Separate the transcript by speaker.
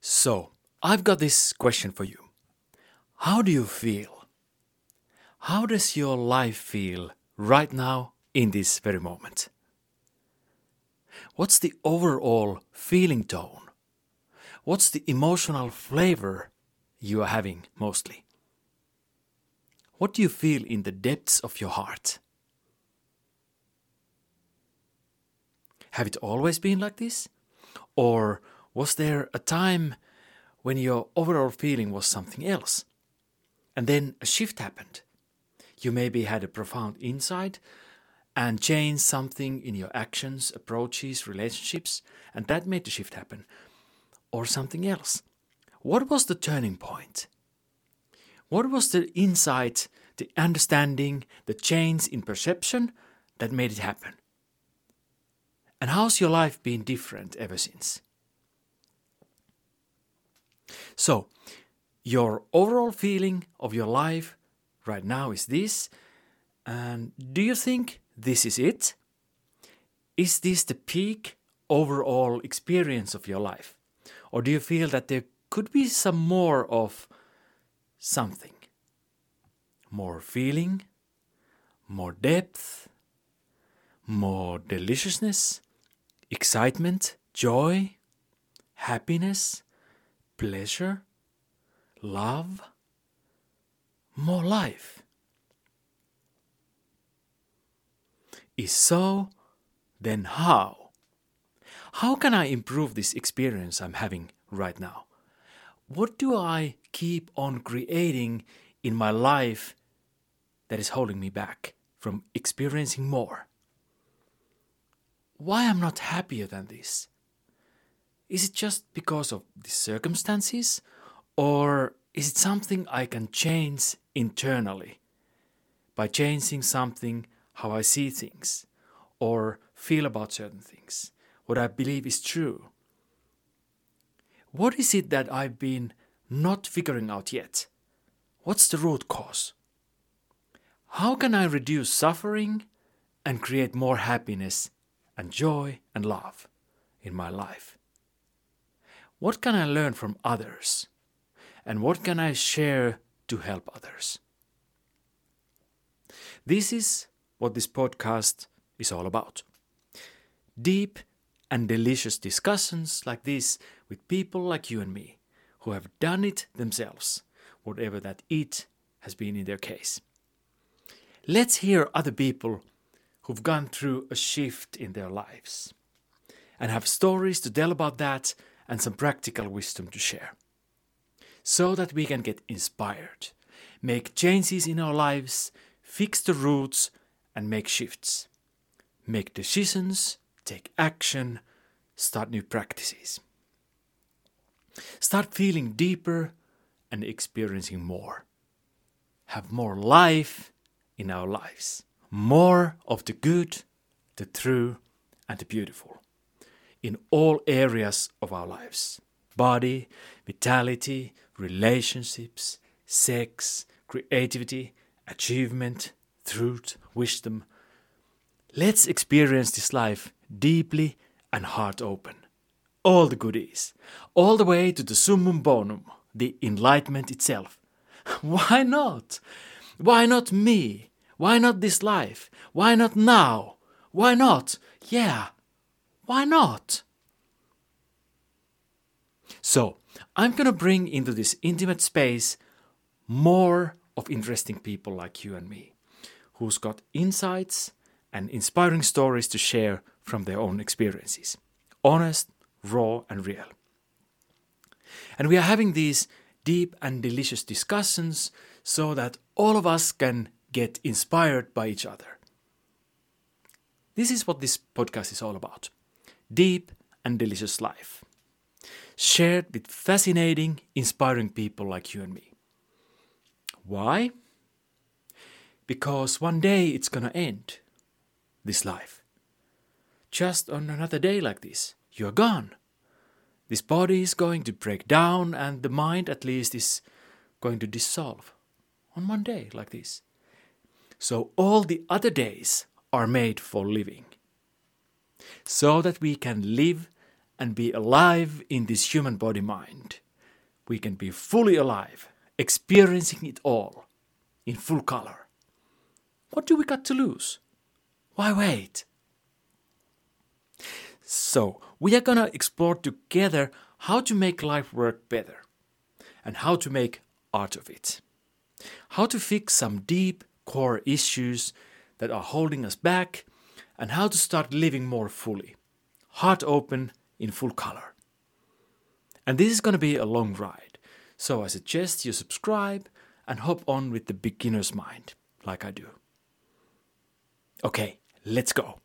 Speaker 1: So, I've got this question for you. How do you feel? How does your life feel right now in this very moment? What's the overall feeling tone? What's the emotional flavor you are having mostly? What do you feel in the depths of your heart? Have it always been like this? Or was there a time when your overall feeling was something else? And then a shift happened. You maybe had a profound insight and changed something in your actions, approaches, relationships, and that made the shift happen. Or something else. What was the turning point? What was the insight, the understanding, the change in perception that made it happen? And how's your life been different ever since? So, your overall feeling of your life right now is this. And do you think this is it? Is this the peak overall experience of your life? Or do you feel that there could be some more of something? More feeling, more depth, more deliciousness, excitement, joy, happiness, pleasure, love, more life. Is so, then how? How can I improve this experience I'm having right now? What do I keep on creating in my life that is holding me back from experiencing more? Why I'm not happier than this? Is it just because of the circumstances? Or is it something I can change internally by changing something how I see things or feel about certain things, what I believe is true? What is it that I've been not figuring out yet? What's the root cause? How can I reduce suffering and create more happiness and joy and love in my life? What can I learn from others? And what can I share to help others? This is what this podcast is all about. Deep and delicious discussions like this with people like you and me who have done it themselves, whatever that it has been in their case. Let's hear other people who've gone through a shift in their lives and have stories to tell about that and some practical wisdom to share. So that we can get inspired, make changes in our lives, fix the roots, and make shifts. Make decisions, take action, start new practices. Start feeling deeper and experiencing more. Have more life in our lives. More of the good, the true, and the beautiful in all areas of our lives body, vitality, relationships, sex, creativity, achievement, truth, wisdom. Let's experience this life deeply and heart open. All the goodies, all the way to the summum bonum, the enlightenment itself. Why not? Why not me? Why not this life? Why not now? Why not? Yeah, why not? So, I'm gonna bring into this intimate space more of interesting people like you and me, who's got insights and inspiring stories to share from their own experiences. Honest, raw, and real. And we are having these deep and delicious discussions so that all of us can get inspired by each other. This is what this podcast is all about deep and delicious life, shared with fascinating, inspiring people like you and me. Why? Because one day it's gonna end, this life. Just on another day like this, you're gone. This body is going to break down, and the mind, at least, is going to dissolve on one day like this. So all the other days are made for living so that we can live and be alive in this human body mind. We can be fully alive, experiencing it all in full color. What do we got to lose? Why wait? So, we are gonna explore together how to make life work better and how to make art of it. How to fix some deep core issues that are holding us back and how to start living more fully, heart open in full color. And this is going to be a long ride, so I suggest you subscribe and hop on with the beginner's mind, like I do. Okay, let's go.